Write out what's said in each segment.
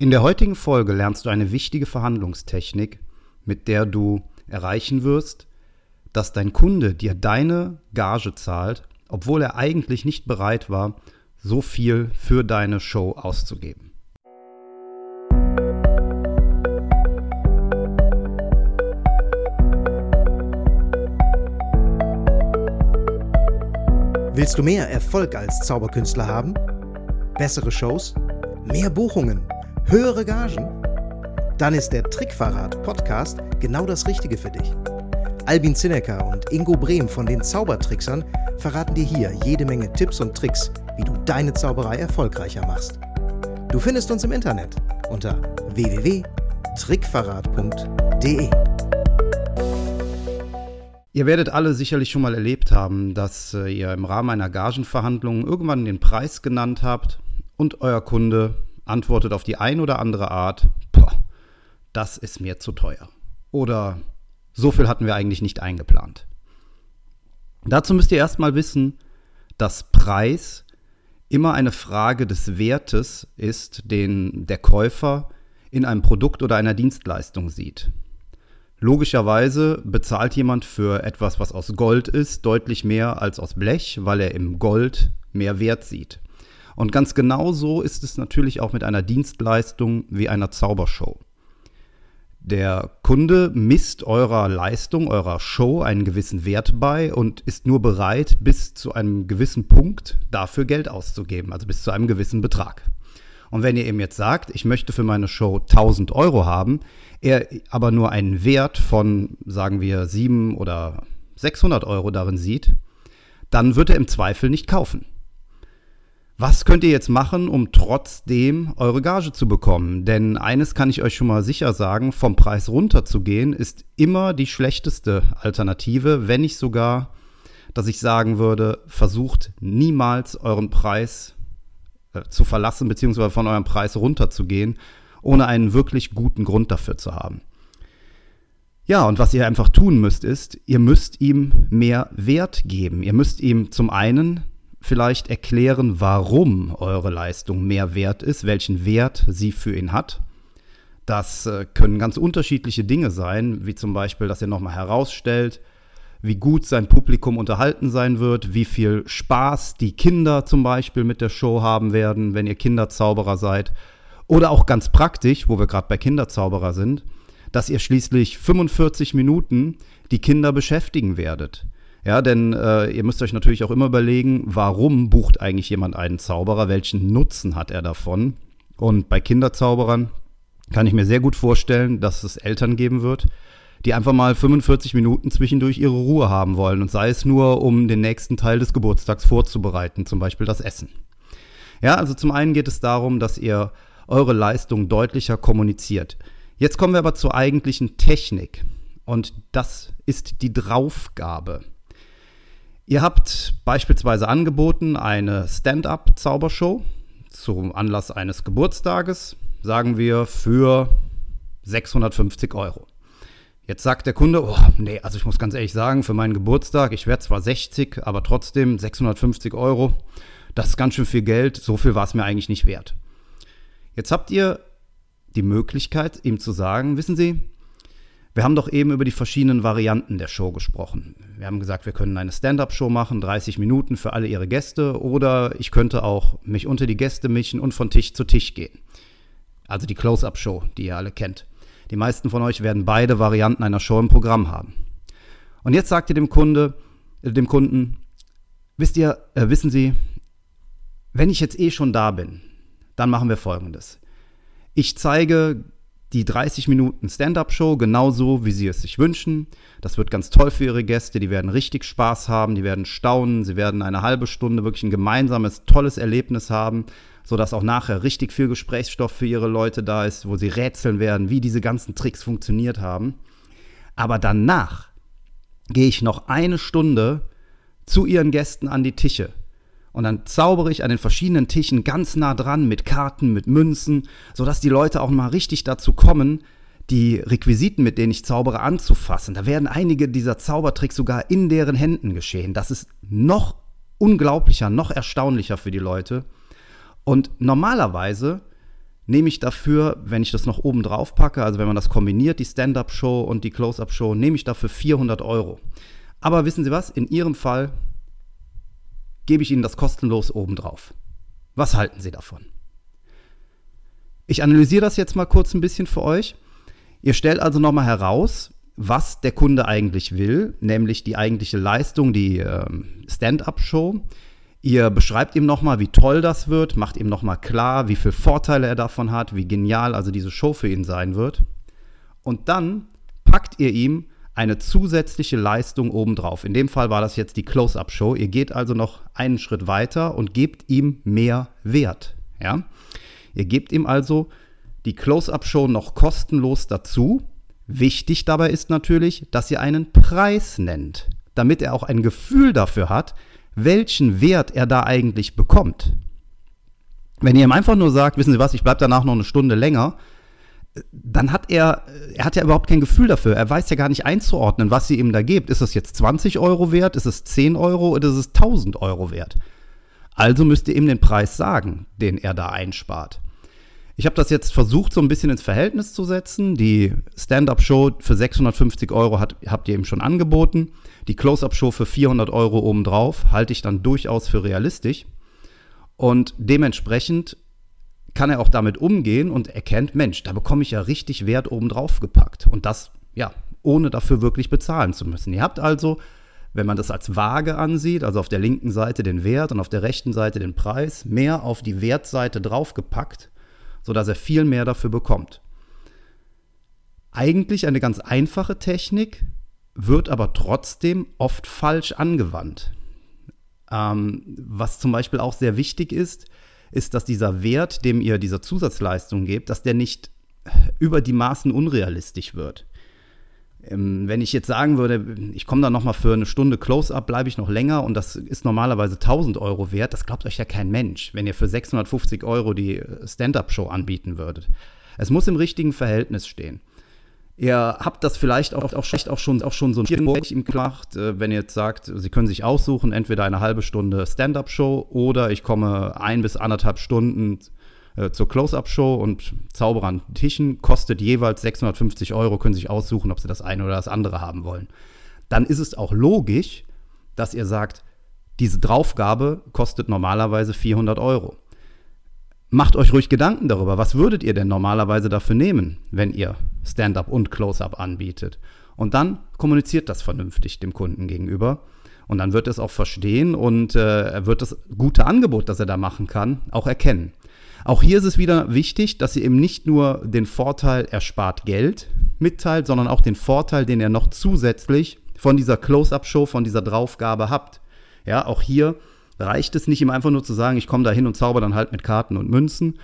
In der heutigen Folge lernst du eine wichtige Verhandlungstechnik, mit der du erreichen wirst, dass dein Kunde dir deine Gage zahlt, obwohl er eigentlich nicht bereit war, so viel für deine Show auszugeben. Willst du mehr Erfolg als Zauberkünstler haben? Bessere Shows? Mehr Buchungen? Höhere Gagen? Dann ist der Trickverrat Podcast genau das Richtige für dich. Albin Zinecker und Ingo Brehm von den Zaubertricksern verraten dir hier jede Menge Tipps und Tricks, wie du deine Zauberei erfolgreicher machst. Du findest uns im Internet unter www.trickverrat.de. Ihr werdet alle sicherlich schon mal erlebt haben, dass äh, ihr im Rahmen einer Gagenverhandlung irgendwann den Preis genannt habt und euer Kunde antwortet auf die ein oder andere Art, das ist mir zu teuer. Oder so viel hatten wir eigentlich nicht eingeplant. Dazu müsst ihr erstmal wissen, dass Preis immer eine Frage des Wertes ist, den der Käufer in einem Produkt oder einer Dienstleistung sieht. Logischerweise bezahlt jemand für etwas, was aus Gold ist, deutlich mehr als aus Blech, weil er im Gold mehr Wert sieht. Und ganz genau so ist es natürlich auch mit einer Dienstleistung wie einer Zaubershow. Der Kunde misst eurer Leistung, eurer Show einen gewissen Wert bei und ist nur bereit, bis zu einem gewissen Punkt dafür Geld auszugeben, also bis zu einem gewissen Betrag. Und wenn ihr ihm jetzt sagt, ich möchte für meine Show 1000 Euro haben, er aber nur einen Wert von, sagen wir, 7 oder 600 Euro darin sieht, dann wird er im Zweifel nicht kaufen. Was könnt ihr jetzt machen, um trotzdem eure Gage zu bekommen? Denn eines kann ich euch schon mal sicher sagen, vom Preis runterzugehen ist immer die schlechteste Alternative, wenn nicht sogar, dass ich sagen würde, versucht niemals euren Preis äh, zu verlassen, beziehungsweise von eurem Preis runterzugehen, ohne einen wirklich guten Grund dafür zu haben. Ja, und was ihr einfach tun müsst, ist, ihr müsst ihm mehr Wert geben. Ihr müsst ihm zum einen vielleicht erklären, warum eure Leistung mehr wert ist, welchen Wert sie für ihn hat. Das äh, können ganz unterschiedliche Dinge sein, wie zum Beispiel, dass er nochmal herausstellt, wie gut sein Publikum unterhalten sein wird, wie viel Spaß die Kinder zum Beispiel mit der Show haben werden, wenn ihr Kinderzauberer seid. Oder auch ganz praktisch, wo wir gerade bei Kinderzauberer sind, dass ihr schließlich 45 Minuten die Kinder beschäftigen werdet. Ja, denn äh, ihr müsst euch natürlich auch immer überlegen, warum bucht eigentlich jemand einen Zauberer, welchen Nutzen hat er davon? Und bei Kinderzauberern kann ich mir sehr gut vorstellen, dass es Eltern geben wird, die einfach mal 45 Minuten zwischendurch ihre Ruhe haben wollen und sei es nur, um den nächsten Teil des Geburtstags vorzubereiten, zum Beispiel das Essen. Ja, also zum einen geht es darum, dass ihr eure Leistung deutlicher kommuniziert. Jetzt kommen wir aber zur eigentlichen Technik und das ist die Draufgabe. Ihr habt beispielsweise angeboten eine Stand-up-Zaubershow zum Anlass eines Geburtstages, sagen wir für 650 Euro. Jetzt sagt der Kunde, oh, nee, also ich muss ganz ehrlich sagen, für meinen Geburtstag, ich werde zwar 60, aber trotzdem 650 Euro, das ist ganz schön viel Geld, so viel war es mir eigentlich nicht wert. Jetzt habt ihr die Möglichkeit, ihm zu sagen, wissen Sie, wir haben doch eben über die verschiedenen Varianten der Show gesprochen. Wir haben gesagt, wir können eine Stand-up-Show machen, 30 Minuten für alle Ihre Gäste, oder ich könnte auch mich unter die Gäste mischen und von Tisch zu Tisch gehen. Also die Close-up-Show, die ihr alle kennt. Die meisten von euch werden beide Varianten einer Show im Programm haben. Und jetzt sagt ihr dem Kunde, äh, dem Kunden, wisst ihr, äh, wissen Sie, wenn ich jetzt eh schon da bin, dann machen wir folgendes. Ich zeige die 30 Minuten Stand-up-Show genauso, wie Sie es sich wünschen. Das wird ganz toll für Ihre Gäste. Die werden richtig Spaß haben, die werden staunen, sie werden eine halbe Stunde wirklich ein gemeinsames, tolles Erlebnis haben, sodass auch nachher richtig viel Gesprächsstoff für Ihre Leute da ist, wo sie rätseln werden, wie diese ganzen Tricks funktioniert haben. Aber danach gehe ich noch eine Stunde zu Ihren Gästen an die Tische und dann zaubere ich an den verschiedenen Tischen ganz nah dran mit Karten, mit Münzen, sodass die Leute auch mal richtig dazu kommen, die Requisiten, mit denen ich zaubere, anzufassen. Da werden einige dieser Zaubertricks sogar in deren Händen geschehen. Das ist noch unglaublicher, noch erstaunlicher für die Leute. Und normalerweise nehme ich dafür, wenn ich das noch oben drauf packe, also wenn man das kombiniert, die Stand-up-Show und die Close-up-Show, nehme ich dafür 400 Euro. Aber wissen Sie was? In Ihrem Fall gebe ich Ihnen das kostenlos obendrauf. Was halten Sie davon? Ich analysiere das jetzt mal kurz ein bisschen für euch. Ihr stellt also nochmal heraus, was der Kunde eigentlich will, nämlich die eigentliche Leistung, die ähm, Stand-up-Show. Ihr beschreibt ihm nochmal, wie toll das wird, macht ihm nochmal klar, wie viele Vorteile er davon hat, wie genial also diese Show für ihn sein wird. Und dann packt ihr ihm eine zusätzliche Leistung obendrauf. In dem Fall war das jetzt die Close-Up-Show. Ihr geht also noch einen Schritt weiter und gebt ihm mehr Wert. Ja? Ihr gebt ihm also die Close-Up-Show noch kostenlos dazu. Wichtig dabei ist natürlich, dass ihr einen Preis nennt, damit er auch ein Gefühl dafür hat, welchen Wert er da eigentlich bekommt. Wenn ihr ihm einfach nur sagt, wissen Sie was, ich bleibe danach noch eine Stunde länger, dann hat er, er hat ja überhaupt kein Gefühl dafür. Er weiß ja gar nicht einzuordnen, was sie ihm da gibt. Ist es jetzt 20 Euro wert? Ist es 10 Euro oder ist es 1000 Euro wert? Also müsst ihr ihm den Preis sagen, den er da einspart. Ich habe das jetzt versucht, so ein bisschen ins Verhältnis zu setzen. Die Stand-up-Show für 650 Euro hat, habt ihr eben schon angeboten. Die Close-up-Show für 400 Euro obendrauf halte ich dann durchaus für realistisch. Und dementsprechend kann er auch damit umgehen und erkennt, Mensch, da bekomme ich ja richtig Wert obendrauf gepackt. Und das, ja, ohne dafür wirklich bezahlen zu müssen. Ihr habt also, wenn man das als Waage ansieht, also auf der linken Seite den Wert und auf der rechten Seite den Preis, mehr auf die Wertseite draufgepackt, sodass er viel mehr dafür bekommt. Eigentlich eine ganz einfache Technik, wird aber trotzdem oft falsch angewandt. Ähm, was zum Beispiel auch sehr wichtig ist, ist, dass dieser Wert, dem ihr dieser Zusatzleistung gebt, dass der nicht über die Maßen unrealistisch wird. Ähm, wenn ich jetzt sagen würde, ich komme da nochmal für eine Stunde Close-Up, bleibe ich noch länger und das ist normalerweise 1000 Euro wert, das glaubt euch ja kein Mensch, wenn ihr für 650 Euro die Stand-Up-Show anbieten würdet. Es muss im richtigen Verhältnis stehen. Ihr habt das vielleicht auch, auch, auch, schon, auch schon so ein ihm gemacht, äh, wenn ihr jetzt sagt, Sie können sich aussuchen, entweder eine halbe Stunde Stand-up-Show oder ich komme ein bis anderthalb Stunden äh, zur Close-up-Show und Zauberer an Tischen, kostet jeweils 650 Euro, können sich aussuchen, ob Sie das eine oder das andere haben wollen. Dann ist es auch logisch, dass ihr sagt, diese Draufgabe kostet normalerweise 400 Euro. Macht euch ruhig Gedanken darüber, was würdet ihr denn normalerweise dafür nehmen, wenn ihr Stand-up und Close-up anbietet? Und dann kommuniziert das vernünftig dem Kunden gegenüber. Und dann wird er es auch verstehen und äh, er wird das gute Angebot, das er da machen kann, auch erkennen. Auch hier ist es wieder wichtig, dass ihr ihm nicht nur den Vorteil, er spart Geld mitteilt, sondern auch den Vorteil, den er noch zusätzlich von dieser Close-up-Show, von dieser Draufgabe habt. Ja, auch hier reicht es nicht, ihm einfach nur zu sagen, ich komme da hin und zauber dann halt mit Karten und Münzen,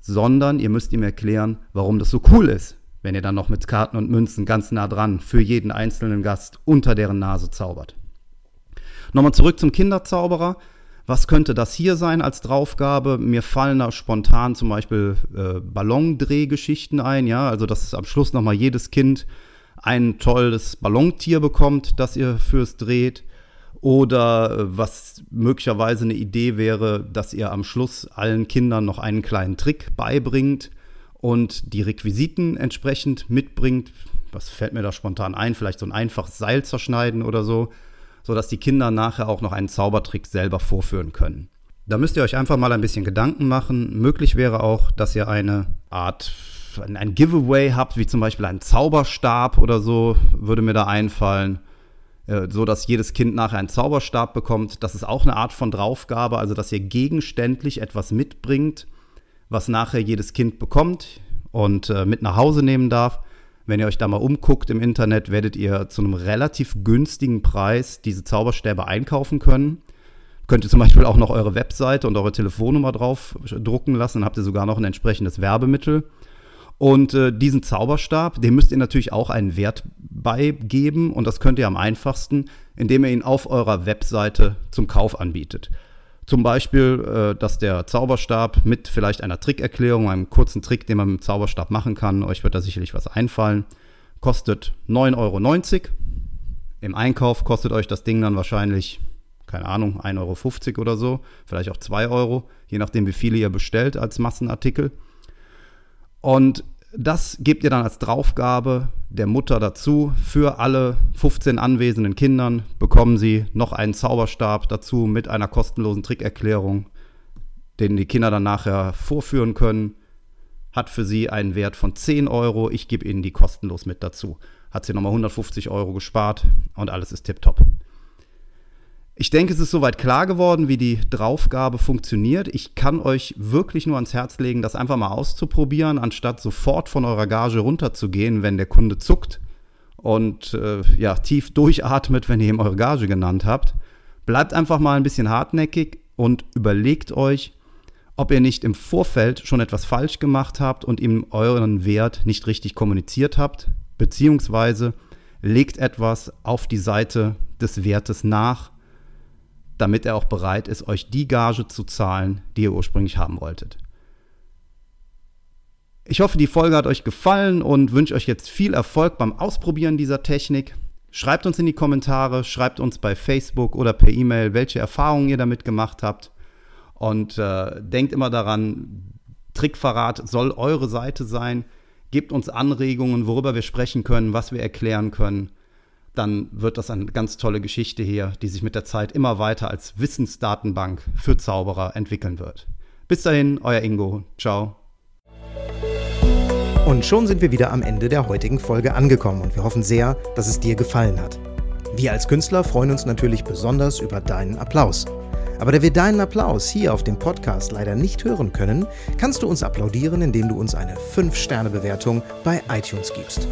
sondern ihr müsst ihm erklären, warum das so cool ist, wenn ihr dann noch mit Karten und Münzen ganz nah dran für jeden einzelnen Gast unter deren Nase zaubert. Nochmal zurück zum Kinderzauberer. Was könnte das hier sein als Draufgabe? Mir fallen da spontan zum Beispiel äh, Ballondrehgeschichten ein, ja, also dass am Schluss nochmal jedes Kind ein tolles Ballontier bekommt, das ihr fürs dreht. Oder äh, was möglicherweise eine Idee wäre, dass ihr am Schluss allen Kindern noch einen kleinen Trick beibringt und die Requisiten entsprechend mitbringt. Was fällt mir da spontan ein? Vielleicht so ein einfaches Seil zerschneiden oder so, sodass die Kinder nachher auch noch einen Zaubertrick selber vorführen können. Da müsst ihr euch einfach mal ein bisschen Gedanken machen. Möglich wäre auch, dass ihr eine Art, ein Giveaway habt, wie zum Beispiel einen Zauberstab oder so, würde mir da einfallen äh, so dass jedes Kind nachher einen Zauberstab bekommt. Das ist auch eine Art von Draufgabe, also dass ihr gegenständlich etwas mitbringt, was nachher jedes Kind bekommt und äh, mit nach Hause nehmen darf. Wenn ihr euch da mal umguckt im Internet, werdet ihr zu einem relativ günstigen Preis diese Zauberstäbe einkaufen können. Könnt ihr zum Beispiel auch noch eure Webseite und eure Telefonnummer drauf drucken lassen, dann habt ihr sogar noch ein entsprechendes Werbemittel. Und äh, diesen Zauberstab, dem müsst ihr natürlich auch einen Wert beigeben und das könnt ihr am einfachsten, indem ihr ihn auf eurer Webseite zum Kauf anbietet. Zum Beispiel, äh, dass der Zauberstab mit vielleicht einer Trickerklärung, einem kurzen Trick, den man mit dem Zauberstab machen kann, euch wird da sicherlich was einfallen, kostet 9,90 Euro. Im Einkauf kostet euch das Ding dann wahrscheinlich, keine Ahnung, 1,50 Euro oder so, vielleicht auch 2 Euro, je nachdem, wie viele ihr bestellt als Massenartikel. Und das gebt ihr dann als Draufgabe der Mutter dazu. Für alle 15 anwesenden Kindern bekommen sie noch einen Zauberstab dazu mit einer kostenlosen Trickerklärung, den die Kinder dann nachher vorführen können. Hat für sie einen Wert von 10 Euro. Ich gebe ihnen die kostenlos mit dazu. Hat sie nochmal 150 Euro gespart und alles ist tipptopp. Ich denke, es ist soweit klar geworden, wie die Draufgabe funktioniert. Ich kann euch wirklich nur ans Herz legen, das einfach mal auszuprobieren, anstatt sofort von eurer Gage runterzugehen, wenn der Kunde zuckt und äh, ja, tief durchatmet, wenn ihr ihm eure Gage genannt habt. Bleibt einfach mal ein bisschen hartnäckig und überlegt euch, ob ihr nicht im Vorfeld schon etwas falsch gemacht habt und ihm euren Wert nicht richtig kommuniziert habt, beziehungsweise legt etwas auf die Seite des Wertes nach damit er auch bereit ist, euch die Gage zu zahlen, die ihr ursprünglich haben wolltet. Ich hoffe, die Folge hat euch gefallen und wünsche euch jetzt viel Erfolg beim Ausprobieren dieser Technik. Schreibt uns in die Kommentare, schreibt uns bei Facebook oder per E-Mail, welche Erfahrungen ihr damit gemacht habt. Und äh, denkt immer daran, Trickverrat soll eure Seite sein. Gebt uns Anregungen, worüber wir sprechen können, was wir erklären können dann wird das eine ganz tolle Geschichte hier, die sich mit der Zeit immer weiter als Wissensdatenbank für Zauberer entwickeln wird. Bis dahin, euer Ingo. Ciao. Und schon sind wir wieder am Ende der heutigen Folge angekommen und wir hoffen sehr, dass es dir gefallen hat. Wir als Künstler freuen uns natürlich besonders über deinen Applaus. Aber da wir deinen Applaus hier auf dem Podcast leider nicht hören können, kannst du uns applaudieren, indem du uns eine 5-Sterne-Bewertung bei iTunes gibst.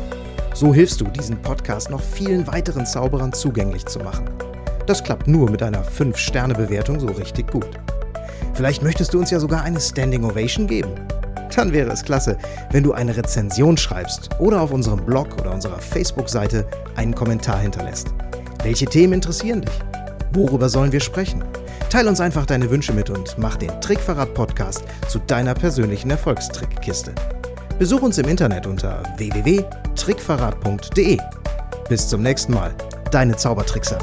So hilfst du, diesen Podcast noch vielen weiteren Zauberern zugänglich zu machen. Das klappt nur mit einer 5-Sterne-Bewertung so richtig gut. Vielleicht möchtest du uns ja sogar eine Standing Ovation geben. Dann wäre es klasse, wenn du eine Rezension schreibst oder auf unserem Blog oder unserer Facebook-Seite einen Kommentar hinterlässt. Welche Themen interessieren dich? Worüber sollen wir sprechen? Teil uns einfach deine Wünsche mit und mach den Trickverrat-Podcast zu deiner persönlichen Erfolgstrickkiste. Besuch uns im Internet unter www.trickverrat.de. Bis zum nächsten Mal, deine Zaubertrickser.